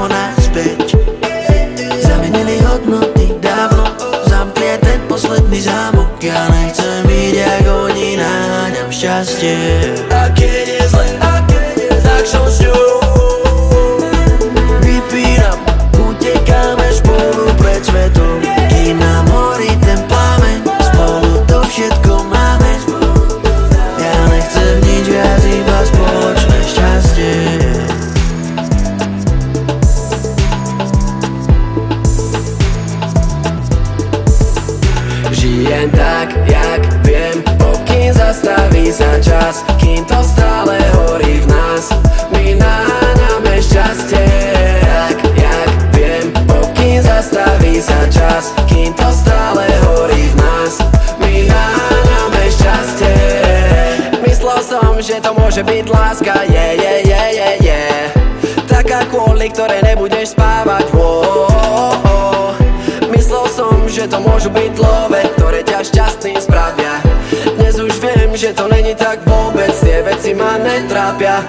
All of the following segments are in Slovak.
dámo naspäť Zamenili hodnoty dávno Zamkli aj ten posledný zámok. Ja nechcem byť ako oni Náňam šťastie Žijem tak, jak viem, pokým zastaví sa čas Kým to stále horí v nás. My naháňame šťastie. Tak, jak viem, pokým zastaví sa čas Kým to stále horí v nás. My naháňame šťastie. Myslel som, že to môže byť láska. Je, je, je, je, je. Taká kvôli, ktoré nebudeš spávať. Oh. Myslel som, že to môžu byť love, ktoré to není tak vôbec, tie veci ma netrápia.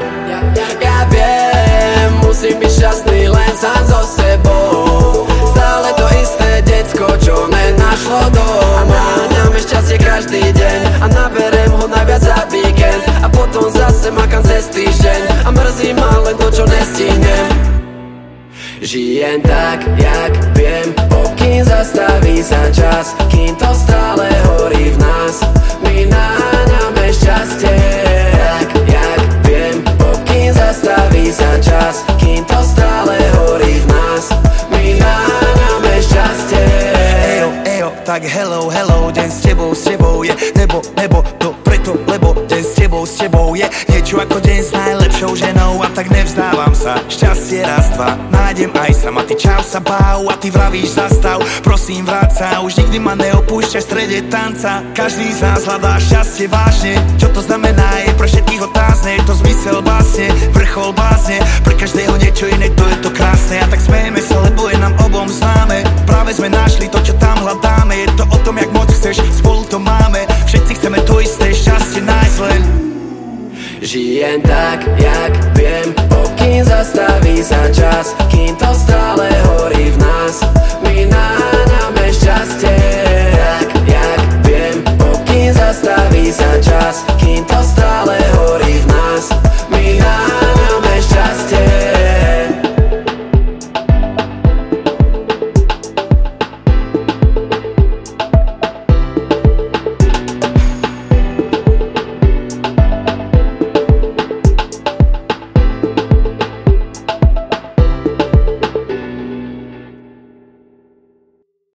Ja viem, musím byť šťastný len sám so sebou. Stále to isté decko, čo nenašlo doma. Náňame šťastie každý deň a naberem ho najviac za víkend. A potom zase makám cez týždeň a mrzí ma len to, čo nestihnem. Žijem tak, jak viem, pokým zastaví sa čas. Kým tak hello, hello, deň s tebou, s tebou je. Nebo, nebo, to preto, lebo deň s tebou, s tebou je. Niečo ako deň s najlepšou ženou a tak nevzdávam sa, šťastie raz, dva, nájdem aj sama, ty čau sa báv a ty vravíš zastav, prosím vráť sa, už nikdy ma neopúšťaš v strede tanca, každý z nás hľadá šťastie vážne, čo to znamená je pre všetkých otázne, je to zmysel básne, vrchol básne, pre každého niečo iné, to je to krásne. A tak smejeme sa, lebo je nám obom známe, práve sme našli to, čo chcesz, spolu to mamy Wszyscy chcemy tu istne szczęście nájsť len. Žijem tak, jak viem Pokým zastaví sa čas Kým to stále horí v nás. My naháňame šťastie. Tak, jak viem Pokým zastaví sa čas Kým